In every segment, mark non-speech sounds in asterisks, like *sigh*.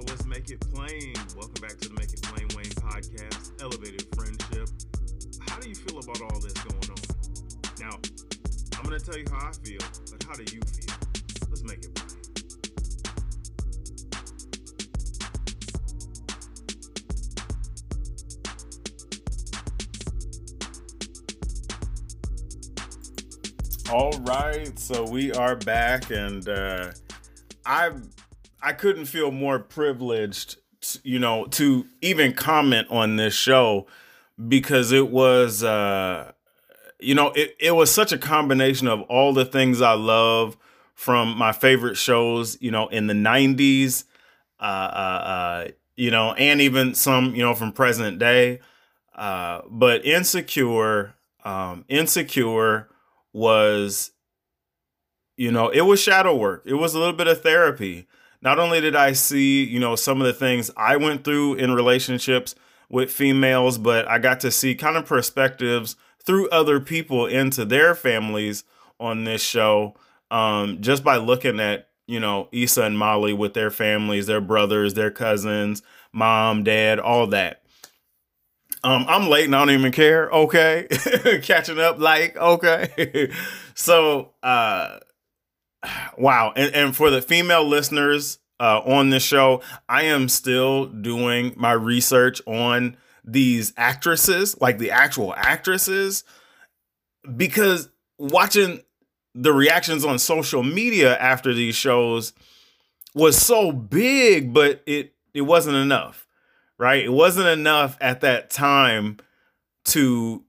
so let's make it plain. Welcome back to the Make It Plain Wayne podcast, Elevated Friendship. How do you feel about all this going on? Now, I'm going to tell you how I feel, but how do you feel? Let's make it plain. All right, so we are back, and uh, I I couldn't feel more privileged, you know, to even comment on this show because it was, uh, you know, it it was such a combination of all the things I love from my favorite shows, you know, in the '90s, uh, uh, uh, you know, and even some, you know, from present day. Uh, but Insecure, um, Insecure was you know it was shadow work it was a little bit of therapy not only did i see you know some of the things i went through in relationships with females but i got to see kind of perspectives through other people into their families on this show um, just by looking at you know Issa and Molly with their families their brothers their cousins mom dad all that um, I'm late and I don't even care. Okay. *laughs* Catching up, like, okay. *laughs* so, uh, *sighs* wow. And, and for the female listeners uh, on this show, I am still doing my research on these actresses, like the actual actresses, because watching the reactions on social media after these shows was so big, but it it wasn't enough right? It wasn't enough at that time to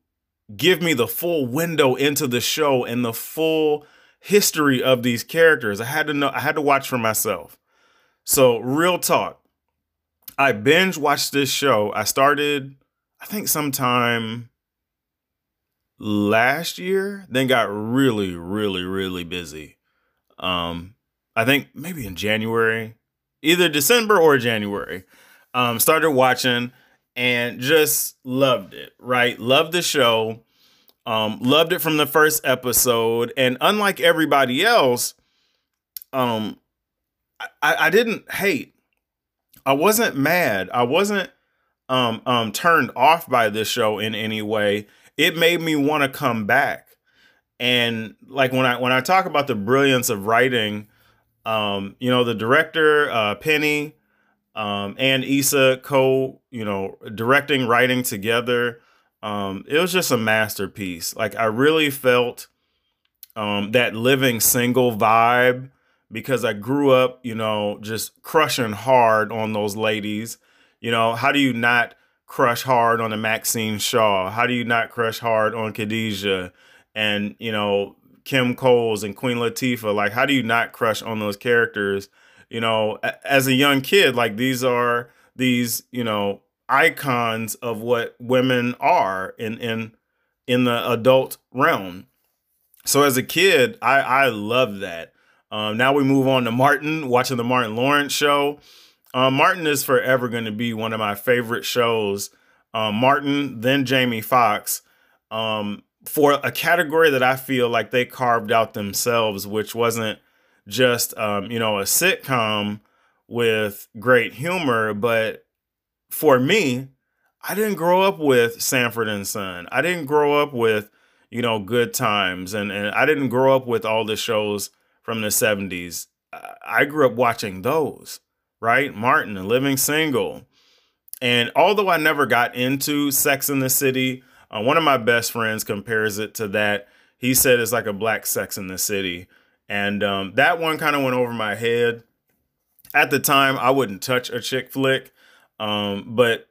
give me the full window into the show and the full history of these characters. I had to know, I had to watch for myself. So, real talk, I binge watched this show. I started, I think, sometime last year, then got really, really, really busy. Um, I think maybe in January, either December or January. Um, started watching and just loved it, right? Loved the show. Um, loved it from the first episode. And unlike everybody else, um, I, I didn't hate. I wasn't mad. I wasn't um, um, turned off by this show in any way. It made me want to come back. And like when I when I talk about the brilliance of writing, um, you know, the director, uh, Penny, um, and Issa co, you know, directing, writing together. Um, it was just a masterpiece. Like I really felt um, that living single vibe because I grew up, you know, just crushing hard on those ladies. You know, how do you not crush hard on a Maxine Shaw? How do you not crush hard on Khadijah and, you know, Kim Coles and Queen Latifah? Like, how do you not crush on those characters? you know, as a young kid, like these are these, you know, icons of what women are in in in the adult realm. So as a kid, I I love that. Um, now we move on to Martin, watching the Martin Lawrence show. Um, Martin is forever going to be one of my favorite shows. Um, Martin, then Jamie Foxx, um, for a category that I feel like they carved out themselves, which wasn't just you know a sitcom with great humor, but for me, I didn't grow up with Sanford and Son. I didn't grow up with you know Good Times, and and I didn't grow up with all the shows from the '70s. I grew up watching those, right? Martin and Living Single. And although I never got into Sex in the City, uh, one of my best friends compares it to that. He said it's like a black Sex in the City. And um, that one kind of went over my head. At the time, I wouldn't touch a chick flick, um, but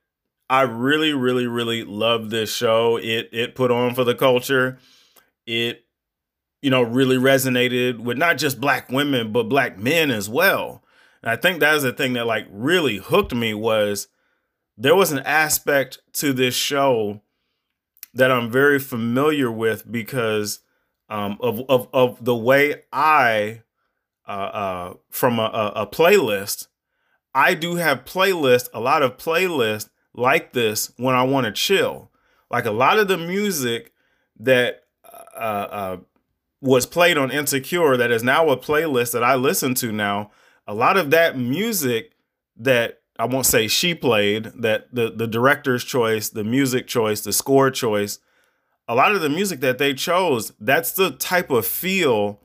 I really, really, really love this show. It it put on for the culture. It you know really resonated with not just black women but black men as well. And I think that is the thing that like really hooked me was there was an aspect to this show that I'm very familiar with because um, of, of, of the way I, uh, uh, from a, a, playlist, I do have playlists, a lot of playlists like this when I want to chill. Like a lot of the music that uh, uh, was played on Insecure, that is now a playlist that I listen to now. A lot of that music that I won't say she played, that the the director's choice, the music choice, the score choice, a lot of the music that they chose, that's the type of feel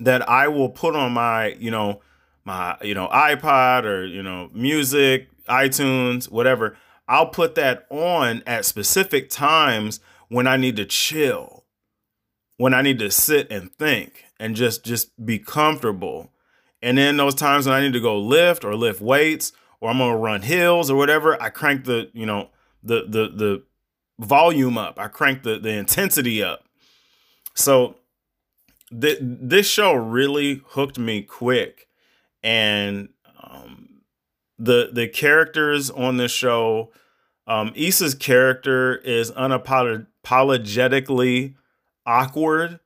that I will put on my, you know, my, you know, iPod or, you know, music, iTunes, whatever. I'll put that on at specific times when I need to chill, when I need to sit and think and just just be comfortable. And then those times when I need to go lift or lift weights or I'm gonna run hills or whatever, I crank the, you know, the the the volume up. I crank the the intensity up. So th- this show really hooked me quick, and um, the the characters on this show. Um, Issa's character is unapologetically awkward,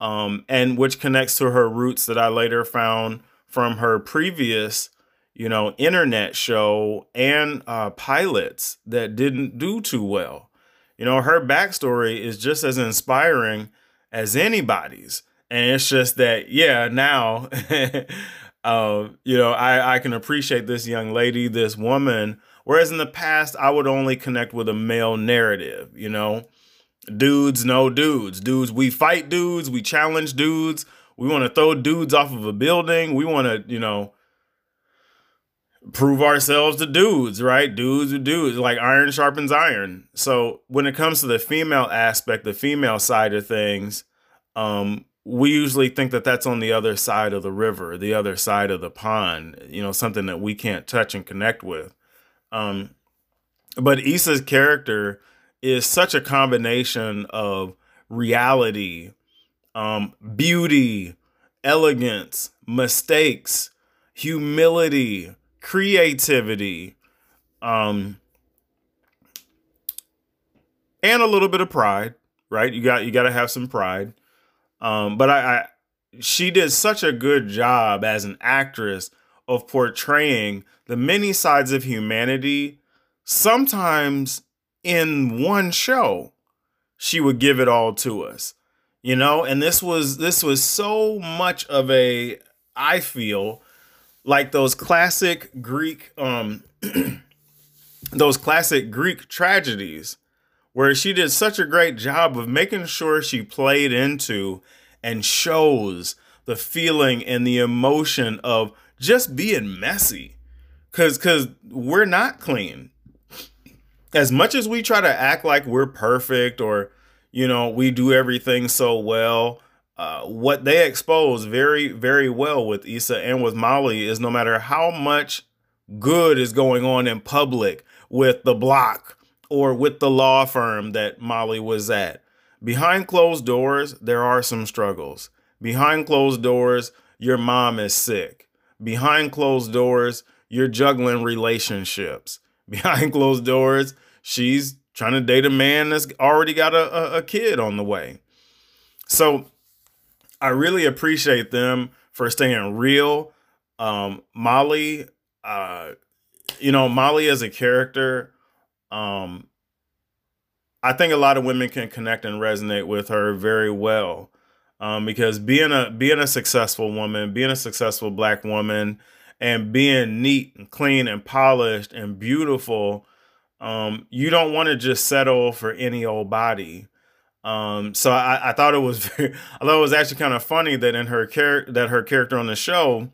um, and which connects to her roots that I later found from her previous, you know, internet show and uh, pilots that didn't do too well. You know, her backstory is just as inspiring as anybody's and it's just that yeah now *laughs* uh, you know I, I can appreciate this young lady this woman whereas in the past i would only connect with a male narrative you know? Dudes no dudes. Dudes we fight dudes we challenge dudes we want to throw dudes off of a building we want to you know prove ourselves to dudes right? Dudes are dudes like iron sharpens iron. So when it comes to the female aspect the female side of things um we usually think that that's on the other side of the river, the other side of the pond, you know, something that we can't touch and connect with. Um, but Issa's character is such a combination of reality, um, beauty, elegance, mistakes, humility, creativity, um, and a little bit of pride. Right? You got you got to have some pride. Um, but I, I, she did such a good job as an actress of portraying the many sides of humanity. Sometimes in one show, she would give it all to us, you know. And this was this was so much of a, I feel, like those classic Greek, um, *clears throat* those classic Greek tragedies where she did such a great job of making sure she played into and shows the feeling and the emotion of just being messy. Cause cause we're not clean. As much as we try to act like we're perfect or, you know, we do everything so well, uh, what they expose very, very well with Issa and with Molly is no matter how much good is going on in public with the block or with the law firm that Molly was at. Behind closed doors, there are some struggles. Behind closed doors, your mom is sick. Behind closed doors, you're juggling relationships. *laughs* Behind closed doors, she's trying to date a man that's already got a, a, kid on the way. So I really appreciate them for staying real. Um, Molly, uh, you know, Molly as a character, um, I think a lot of women can connect and resonate with her very well. Um, because being a being a successful woman, being a successful black woman, and being neat and clean and polished and beautiful, um, you don't want to just settle for any old body. Um, so I, I, thought it was *laughs* very, I thought it was actually kind of funny that in her character that her character on the show,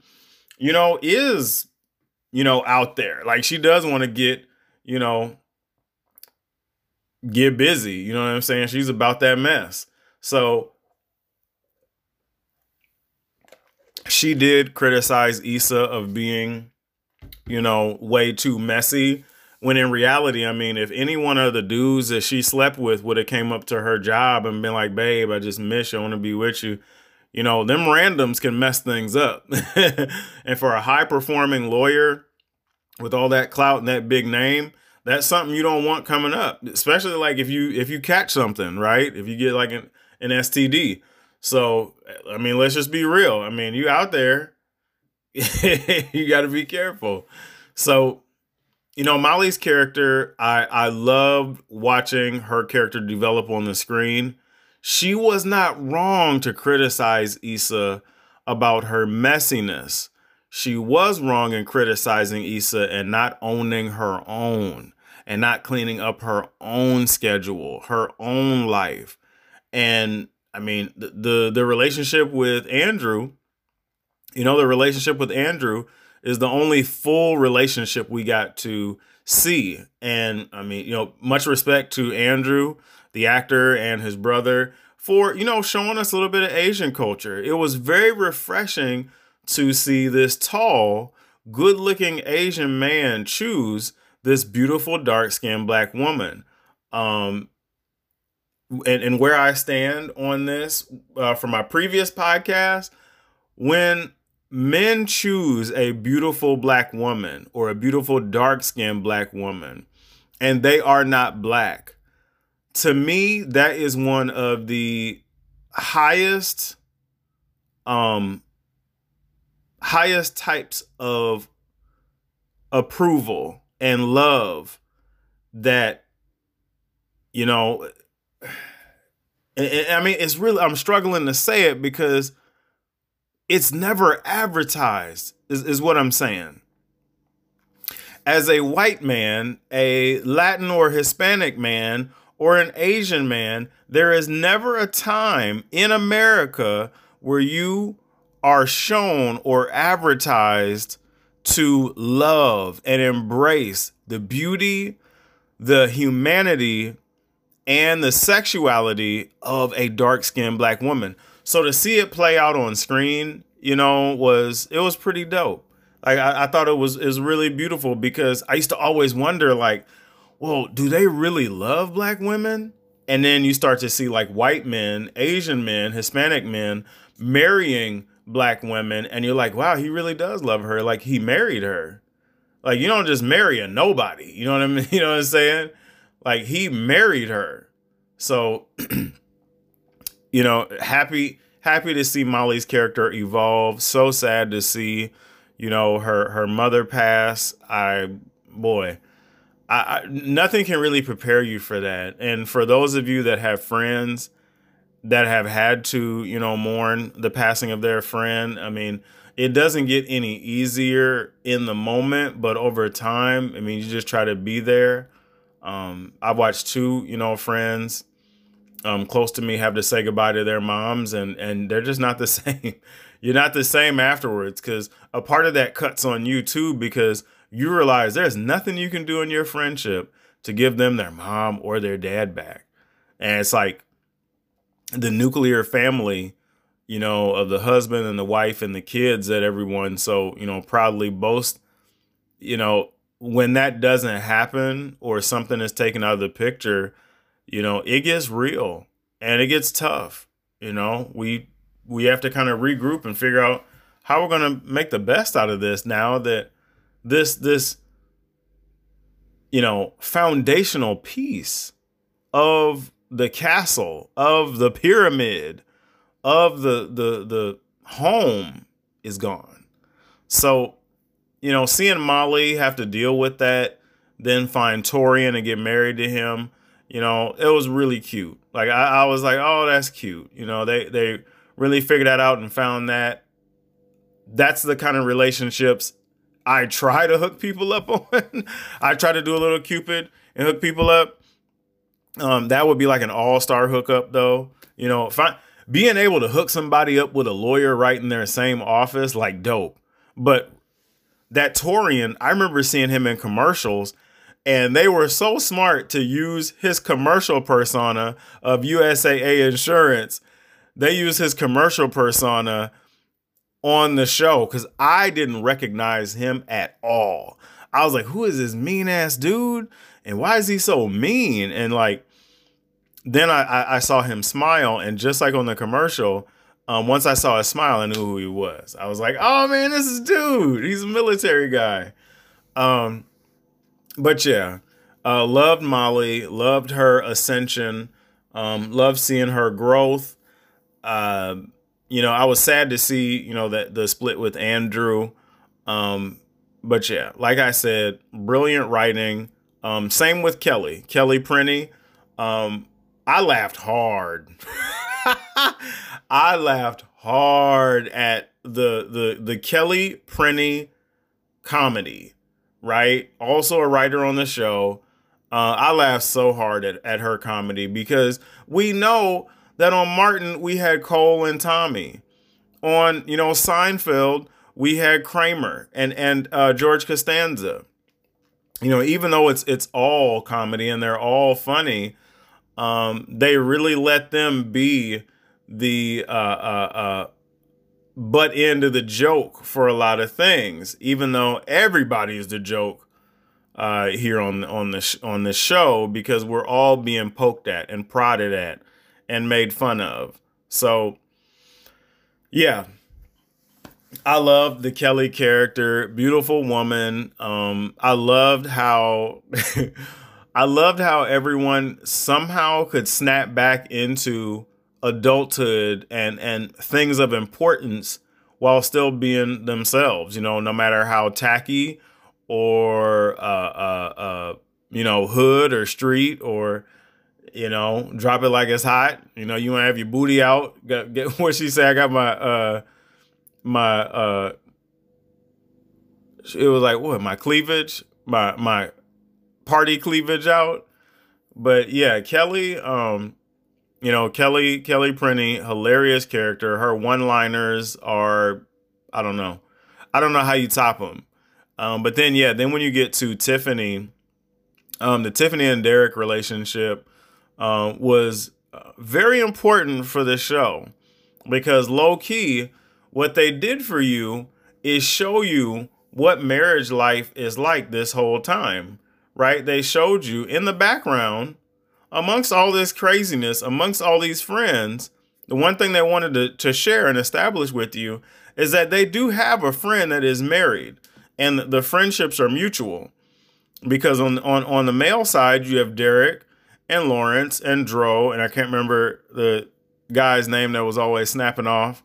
you know, is you know out there. Like she does want to get you know get busy. You know what I'm saying? She's about that mess. So she did criticize Issa of being, you know, way too messy. When in reality, I mean, if any one of the dudes that she slept with would have came up to her job and been like, "Babe, I just miss you. I want to be with you," you know, them randoms can mess things up. *laughs* and for a high performing lawyer with all that clout and that big name, that's something you don't want coming up, especially like if you if you catch something, right? If you get like an, an STD. So, I mean, let's just be real. I mean, you out there, *laughs* you got to be careful. So, you know, Molly's character, I I loved watching her character develop on the screen. She was not wrong to criticize Issa about her messiness. She was wrong in criticizing Issa and not owning her own and not cleaning up her own schedule, her own life. And I mean, the the, the relationship with Andrew, you know, the relationship with Andrew is the only full relationship we got to see. And I mean, you know, much respect to Andrew, the actor, and his brother for, you know, showing us a little bit of Asian culture. It was very refreshing to see this tall, good looking Asian man choose this beautiful dark skinned black woman. Um, and, and where I stand on this uh, from my previous podcast, when men choose a beautiful black woman or a beautiful dark skinned black woman and they are not black, to me, that is one of the highest um highest types of approval and love that you know I mean it's really I'm struggling to say it because it's never advertised is, is what I'm saying. As a white man a Latin or Hispanic man or an Asian man there is never a time in America where you are shown or advertised to love and embrace the beauty, the humanity, and the sexuality of a dark skinned black woman. So to see it play out on screen, you know, was it was pretty dope. Like I, I thought it was is really beautiful because I used to always wonder, like, well, do they really love black women? And then you start to see like white men, Asian men, Hispanic men marrying black women and you're like, wow, he really does love her. Like he married her. Like you don't just marry a nobody. You know what I mean? *laughs* You know what I'm saying? Like he married her. So *clears throat* you know, happy happy to see Molly's character evolve. So sad to see, you know, her her mother pass. I boy, I, I nothing can really prepare you for that. And for those of you that have friends that have had to, you know, mourn the passing of their friend. I mean, it doesn't get any easier in the moment, but over time, I mean, you just try to be there. Um, I've watched two, you know, friends um, close to me have to say goodbye to their moms, and and they're just not the *laughs* same. You're not the same afterwards because a part of that cuts on you too because you realize there's nothing you can do in your friendship to give them their mom or their dad back, and it's like the nuclear family, you know, of the husband and the wife and the kids that everyone so, you know, proudly boast, you know, when that doesn't happen or something is taken out of the picture, you know, it gets real and it gets tough. You know, we we have to kind of regroup and figure out how we're going to make the best out of this now that this this you know, foundational piece of the castle, of the pyramid, of the the the home is gone. So, you know, seeing Molly have to deal with that, then find Taurean and get married to him, you know, it was really cute. Like I, I was like, oh, that's cute. You know, they they really figured that out and found that. That's the kind of relationships I try to hook people up *laughs* on. I try to do a little Cupid and hook people up. Um, that would be like an all star hookup, though. You know, I, being able to hook somebody up with a lawyer right in their same office, like dope. But that Taurean, I remember seeing him in commercials, and they were so smart to use his commercial persona of USAA Insurance. They use his commercial persona on the show because I didn't recognize him at all. I was like, who is this mean ass dude? And why is he so mean? And like, then I, I, saw him smile, and just like on the commercial, um, once I saw a smile, I knew who he was. I was like, oh man, this is dude. He's a military guy. Um, but yeah, uh, loved Molly, loved her ascension, um, loved seeing her growth. Uh, you know, I was sad to see, you know, that the split with Andrew. Um, but yeah, like I said, brilliant writing. Um, same with Kelly, Kelly Prenny. Um, I laughed hard. *laughs* I laughed hard at the the the Kelly Prenny comedy, right? Also a writer on the show. Uh, I laughed so hard at, at her comedy because we know that on Martin we had Cole and Tommy. On you know Seinfeld we had Kramer and and uh, George Costanza. You know, even though it's it's all comedy and they're all funny, um, they really let them be the uh, uh, uh, butt end of the joke for a lot of things. Even though everybody is the joke uh, here on on this on this show because we're all being poked at and prodded at and made fun of. So, yeah, I love the Kelly character, beautiful woman. Um, I loved how *laughs* I loved how everyone somehow could snap back into adulthood and and things of importance while still being themselves. You know, no matter how tacky or uh, uh, uh, you know hood or street or you know drop it like it's hot. You know, you want to have your booty out. Get *laughs* what she said. I got my uh my uh it was like what my cleavage? My my party cleavage out? But yeah kelly um you know kelly kelly prenny hilarious character. Her one liners are i don't know. I don't know how you top them um but then yeah then when you get to tiffany um the tiffany and derek relationship uh, was very important for the show. Because low key what they did for you is show you what marriage life is like this whole time, right? They showed you in the background, amongst all this craziness, amongst all these friends, the one thing they wanted to, to share and establish with you is that they do have a friend that is married and the friendships are mutual. Because on, on, on the male side, you have Derek and Lawrence and Dro, and I can't remember the guy's name that was always snapping off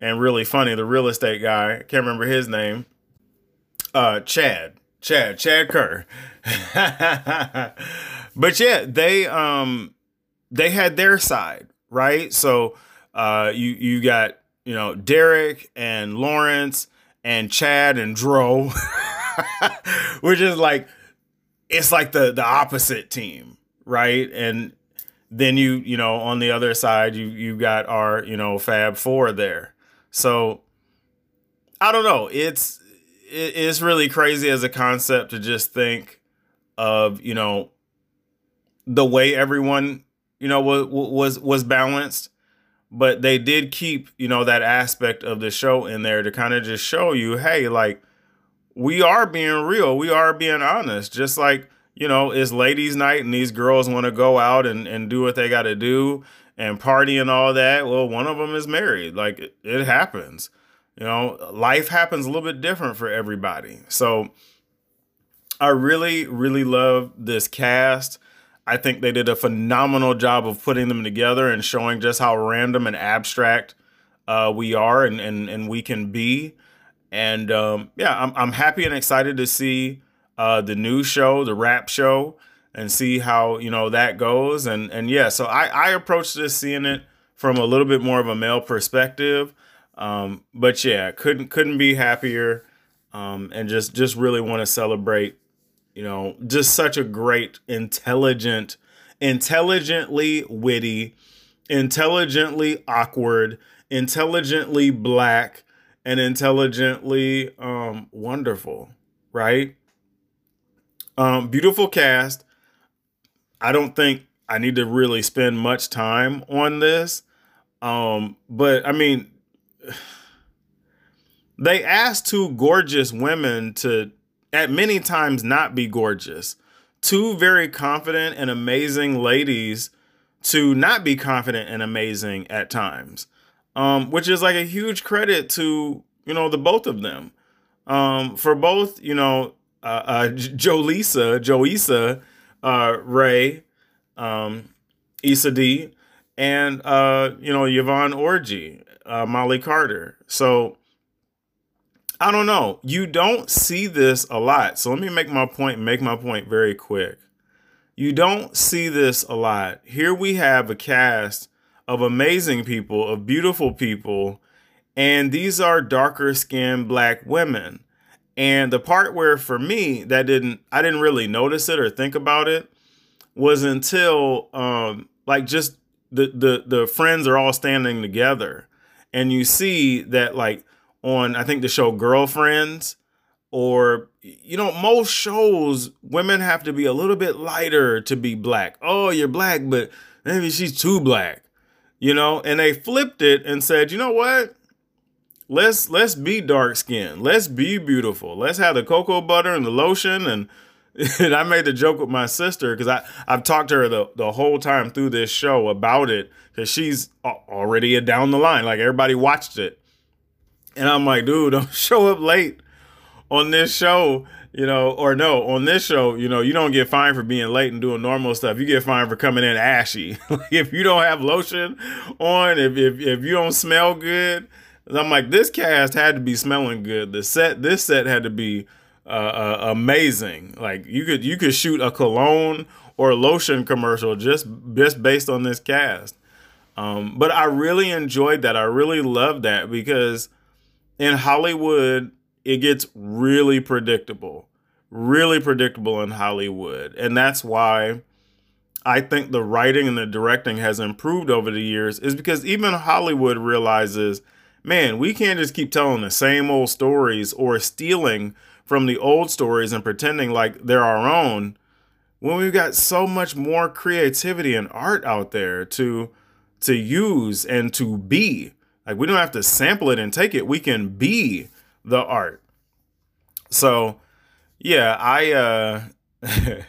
and really funny, the real estate guy, can't remember his name. Uh Chad. Chad, Chad Karr. *laughs* but yeah, they um they had their side, right? So uh you you got, you know, Derek and Lawrence and Chad and Dro. *laughs* Which is like it's like the the opposite team, right? And then you, you know, on the other side, you you got our, you know, Fab Four there. So I don't know. It's it's really crazy as a concept to just think of you know the way everyone you know was was was balanced. But they did keep you know that aspect of the show in there to kind of just show you hey like we are being real. We are being honest. Just like you know it's ladies night and these girls want to go out and, and do what they got to do and party and all that. Well, one of them is married. Like it, happens. You know, life happens a little bit different for everybody. So I really, really love this cast. I think they did a phenomenal job of putting them together and showing just how random and abstract uh, we are and, and, and we can be. And um, yeah, I'm, I'm happy and excited to see uh, the new show, the rap show and see how you know that goes. And and yeah, so I I approached this seeing it from a little bit more of a male perspective. Um, but yeah, couldn't couldn't be happier. Um, and just just really want to celebrate, you know, just such a great, intelligent, intelligently witty, intelligently awkward, intelligently black, and intelligently um, wonderful, right? Um, beautiful cast. I don't think I need to really spend much time on this. Um, but I mean, *sighs* they asked two gorgeous women to, at many times, not be gorgeous. Two very confident and amazing ladies to not be confident and amazing at times, um, which is like a huge credit to you know the both of them. Um, for both, you know, uh, uh, Jolisa, Joisa uh, Ray, um, Issa Dee, and uh, you know Yvonne Orji, uh, Molly Carter. So I don't know. You don't see this a lot. So let me make my point. Make my point very quick. You don't see this a lot. Here we have a cast of amazing people, of beautiful people, And these are darker skinned black women. And the part where for me that didn't I didn't really notice it or think about it was until um like just the the the friends are all standing together and you see that like on I think the show Girlfriends or you know most shows women have to be a little bit lighter to be black. Oh, you're black, but maybe she's too black. You know, and they flipped it and said, "You know what? Let's let's be dark skinned. Let's be beautiful. Let's have the cocoa butter and the lotion and *laughs* and I made the joke with my sister because I I've talked to her the, the whole time through this show about it because she's already down the line. Like everybody watched it, and I'm like, dude, *laughs* don't show up late on this show, you know, or no, on this show, you know, you don't get fined for being late and doing normal stuff. You get fined for coming in ashy. *laughs* if you don't have lotion on, if, if if you don't smell good, I'm like, this cast had to be smelling good. The set, this set had to be uh, uh, amazing. Like you could you could shoot a cologne or a lotion commercial just just based on this cast. Um, but I really enjoyed that. I really loved that because in Hollywood it gets really predictable, really predictable in Hollywood, and that's why. I think the writing and the directing has improved over the years is because even Hollywood realizes, man, we can't just keep telling the same old stories or stealing from the old stories and pretending like they're our own when we've got so much more creativity and art out there to to use and to be. Like we don't have to sample it and take it. We can be the art. So yeah i uh *laughs*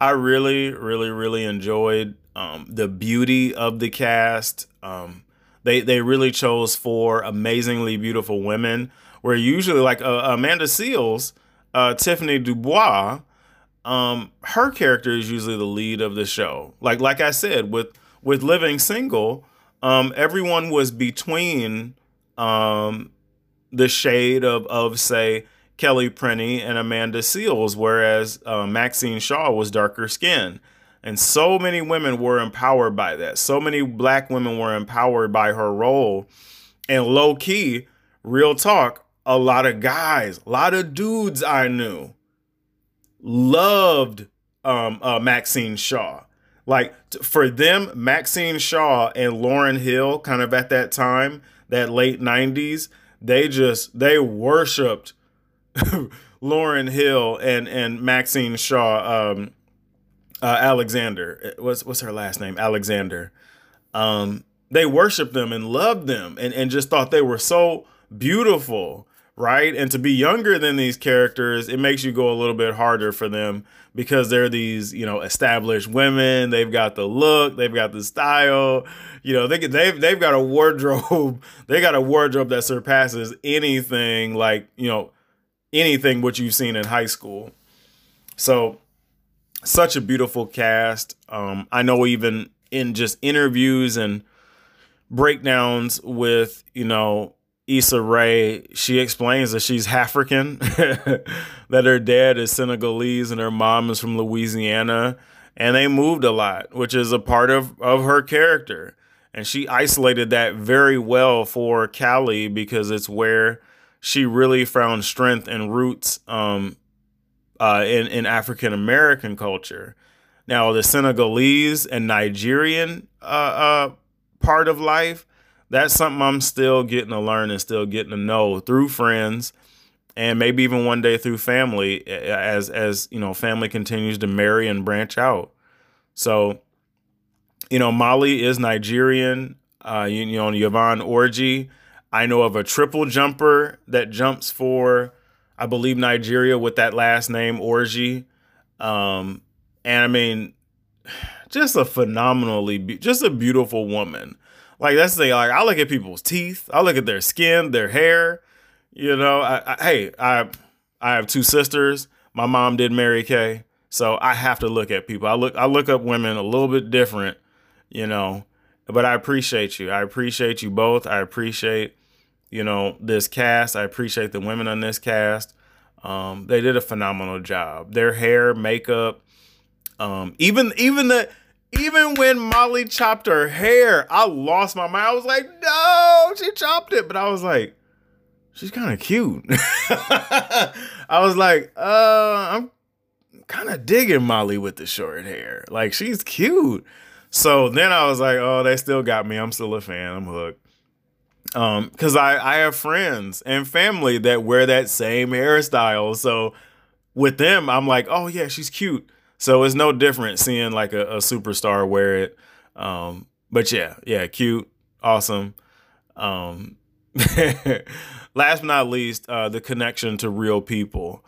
i really really really enjoyed um the beauty of the cast. Um they they really chose four amazingly beautiful women where usually like uh, Amanda Seales, uh, Tiffany Dubois, um, her character is usually the lead of the show. Like like I said, with with Living Single, um, everyone was between um, the shade of of say Kelly Prenny and Amanda Seales, whereas uh, Maxine Shaw was darker skinned. And so many women were empowered by that. So many black women were empowered by her role. And low key, real talk, a lot of guys, a lot of dudes I knew loved um, uh, Maxine Shaw. Like t- for them, Maxine Shaw and Lauryn Hill, kind of at that time, that late '90s, they just they worshipped *laughs* Lauryn Hill and and Maxine Shaw. Um, uh, Alexander, what's what's her last name? Alexander. Um, they worshipped them and loved them, and and just thought they were so beautiful right? And to be younger than these characters, it makes you go a little bit harder for them because they're these, you know, established women. They've got the look, they've got the style. You know, they they've they've got a wardrobe. *laughs* They got a wardrobe that surpasses anything like, you know, anything what you've seen in high school. So, such a beautiful cast. Um, I know even in just interviews and breakdowns with, you know, Issa Rae, she explains that she's African, *laughs* that her dad is Senegalese and her mom is from Louisiana, and they moved a lot, which is a part of, of her character. And she isolated that very well for Callie because it's where she really found strength and roots um, uh, in, in African American culture. Now, the Senegalese and Nigerian uh, uh, part of life, that's something I'm still getting to learn and still getting to know through friends and maybe even one day through family as as you know family continues to marry and branch out. So, you know, Molly is Nigerian. Uh, you, you know, Yvonne Orji. I know of a triple jumper that jumps for, I believe, Nigeria with that last name Orji. Um, and I mean, just a phenomenally, just a beautiful woman. Like that's the thing. Like I look at people's teeth. I look at their skin, their hair. You know, I, I, hey, I I have two sisters. My mom did Mary Kay, so I have to look at people. I look I look up women a little bit different. You know, but I appreciate you. I appreciate you both. I appreciate you know this cast. I appreciate the women on this cast. Um, they did a phenomenal job. Their hair, makeup, um, even even the even when Molly chopped her hair, I lost my mind. I was like, no, she chopped it. But I was like, she's kind of cute. *laughs* I was like, uh, I'm kind of digging Molly with the short hair. Like, she's cute. So then I was like, oh, they still got me. I'm still a fan. I'm hooked. Um, because I, I have friends and family that wear that same hairstyle. So with them, I'm like, oh yeah, she's cute. So it's no different seeing like a, a superstar wear it. Um, but yeah, yeah, cute, awesome. Um, *laughs* last but not least, uh, the connection to real people.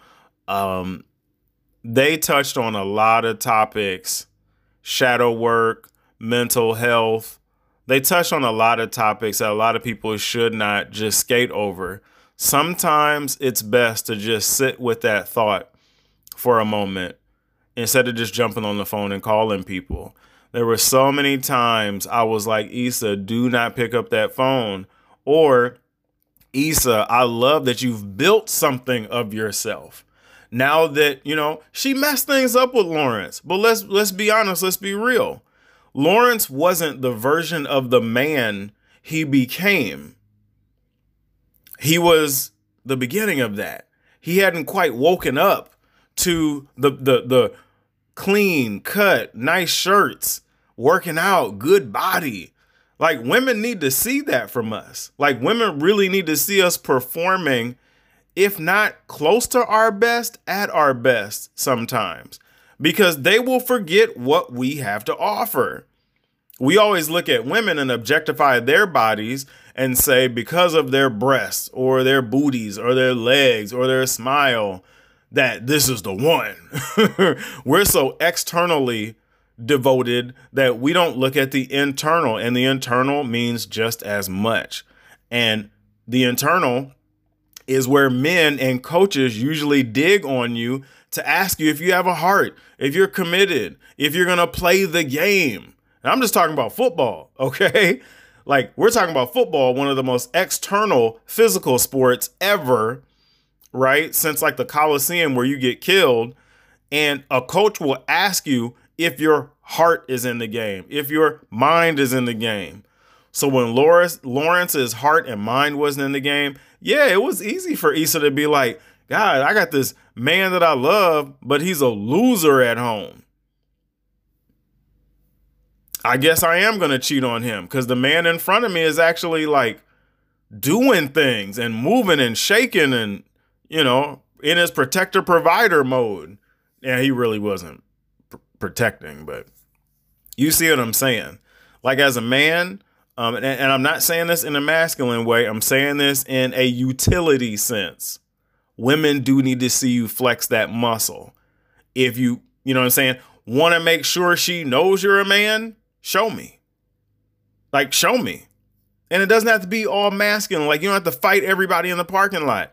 Um, they touched on a lot of topics shadow work, mental health. They touch on a lot of topics that a lot of people should not just skate over. Sometimes it's best to just sit with that thought for a moment instead of just jumping on the phone and calling people. There were so many times I was like, Issa, do not pick up that phone. Or, Issa, I love that you've built something of yourself. Now that, you know, she messed things up with Lawrence. But let's let's be honest, let's be real. Lawrence wasn't the version of the man he became. He was the beginning of that. He hadn't quite woken up to the the the clean cut, nice shirts, working out, good body. Like women need to see that from us. Like women really need to see us performing, if not close to our best, at our best sometimes, because they will forget what we have to offer. We always look at women and objectify their bodies and say because of their breasts or their booties or their legs or their smile that this is the one. *laughs* We're so externally devoted that we don't look at the internal, and the internal means just as much. And the internal is where men and coaches usually dig on you to ask you if you have a heart, if you're committed, if you're going to play the game. And I'm just talking about football, *laughs* okay? Like, we're talking about football, one of the most external physical sports ever right? Since like the Coliseum where you get killed, and a coach will ask you if your heart is in the game, if your mind is in the game. So when Lawrence Lawrence's heart and mind wasn't in the game, yeah, it was easy for Issa to be like, God, I got this man that I love, but he's a loser at home. I guess I am going to cheat on him because the man in front of me is actually like doing things and moving and shaking and you know, in his protector provider mode. Yeah, he really wasn't pr- protecting, but you see what I'm saying. Like as a man, um, and, and I'm not saying this in a masculine way. I'm saying this in a utility sense. Women do need to see you flex that muscle. If you, you know what I'm saying, want to make sure she knows you're a man, show me. Like, show me. And it doesn't have to be all masculine. Like, you don't have to fight everybody in the parking lot.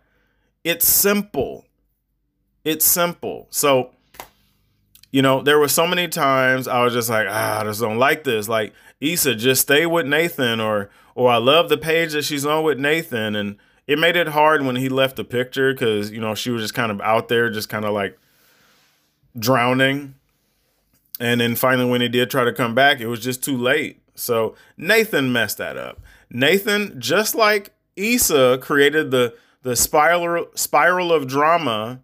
It's simple. It's simple. So, you know, there were so many times I was just like, ah, I just don't like this. Like, Issa, just stay with Nathan, or or I love the page that she's on with Nathan. And it made it hard when he left the picture because, you know, she was just kind of out there, just kind of like drowning. And then finally, when he did try to come back, it was just too late. So Nathan messed that up. Nathan, just like Issa created the the spiral spiral of drama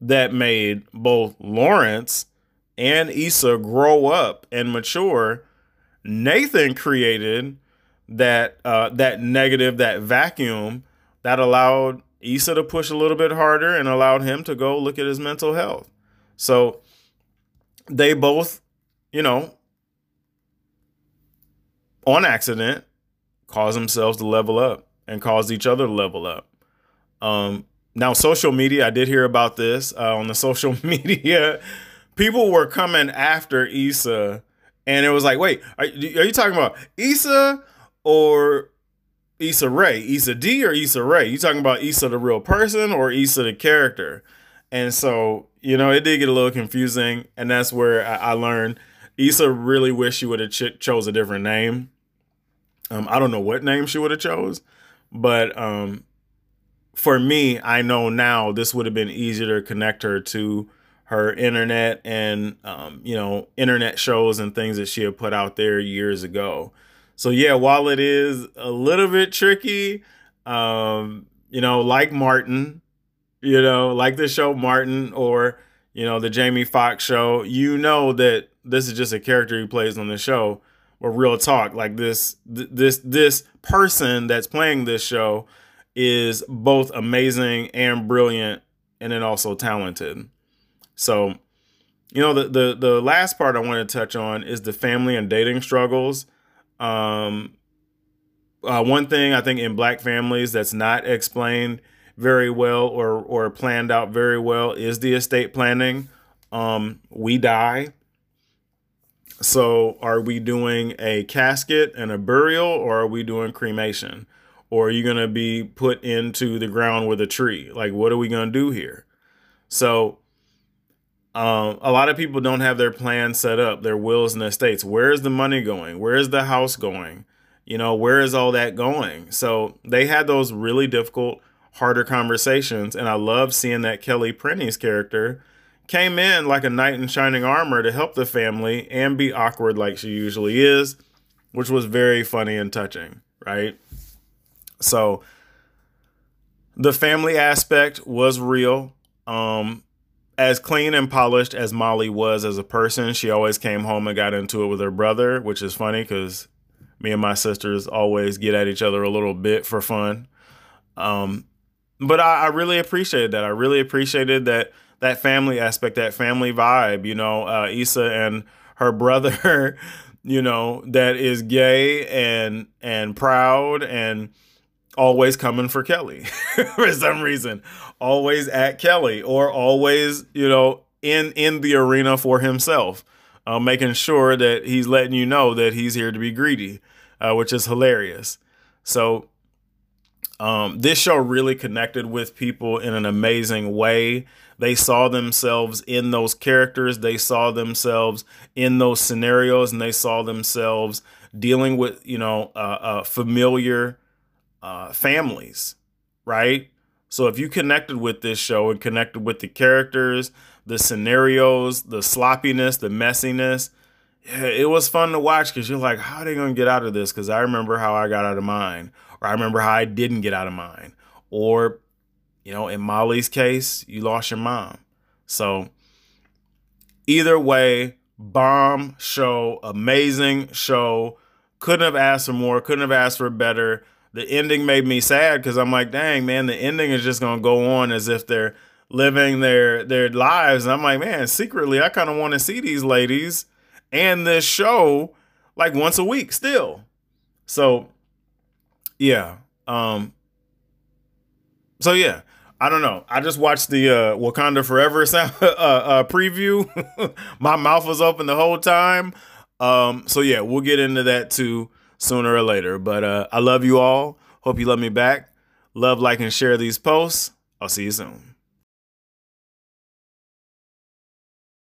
that made both Lawrence and Issa grow up and mature, Nathan created that uh, that negative, that vacuum that allowed Issa to push a little bit harder and allowed him to go look at his mental health. So they both, you know, on accident, caused themselves to level up and caused each other to level up. Um, now, social media, I did hear about this uh, on the *laughs* social media. People were coming after Issa, and it was like, wait, are, are you talking about Issa or Issa Rae? Issa Dee or Issa Rae? You talking about Issa the real person or Issa the character? And so, you know, it did get a little confusing, and that's where I, I learned Issa really wish she would have ch- chose a different name. Um, I don't know what name she would have chose, but um, for me, I know now this would have been easier to connect her to her internet and um, you know internet shows and things that she had put out there years ago. So yeah, while it is a little bit tricky, um, you know, like Martin, you know, like the show Martin or you know the Jamie Foxx show, you know that this is just a character he plays on the show. Or real talk, like this, th- this, this person that's playing this show is both amazing and brilliant, and then also talented. So, you know, the the the last part I want to touch on is the family and dating struggles. Um, uh, one thing I think in black families that's not explained very well or or planned out very well is the estate planning. Um, we die. So, are we doing a casket and a burial, or are we doing cremation? Or are you going to be put into the ground with a tree? Like, what are we going to do here? So, um, a lot of people don't have their plans set up, their wills and estates. Where is the money going? Where is the house going? You know, where is all that going? So they had those really difficult, harder conversations. And I love seeing that Kelly Prenny's character came in like a knight in shining armor to help the family and be awkward like she usually is, which was very funny and touching, right? So the family aspect was real. Um, as clean and polished as Molly was as a person, she always came home and got into it with her brother, which is funny because me and my sisters always get at each other a little bit for fun. Um, but I, I really appreciated that. I really appreciated that that family aspect, that family vibe. You know, uh, Issa and her brother, *laughs* you know, that is gay and and proud and always coming for Kelly *laughs* for some reason, always at Kelly or always, you know, in in the arena for himself, uh, making sure that he's letting you know that he's here to be greedy, uh, which is hilarious. So um, this show really connected with people in an amazing way. They saw themselves in those characters. They saw themselves in those scenarios, and they saw themselves dealing with you know uh, familiar uh, families, right? So if you connected with this show and connected with the characters, the scenarios, the sloppiness, the messiness, it was fun to watch because you're like, how are they to get out of this? Because I remember how I got out of mine, or I remember how I didn't get out of mine, or you know, in Molly's case, you lost your mom. So either way, bomb show, amazing show. Couldn't have asked for more. Couldn't have asked for better the ending made me sad because I'm like, dang, man, the ending is just gonna go on as if they're living their their lives. And I'm like, man, secretly, I kind of want to see these ladies and this show like once a week still. So, yeah. Um. So yeah, I don't know. I just watched the uh, Wakanda Forever *laughs* sound, uh, uh, preview. *laughs* My mouth was open the whole time. Um. So yeah, we'll get into that too sooner or later. But uh, I love you all. Hope you love me back. Love, like, and share these posts. I'll see you soon.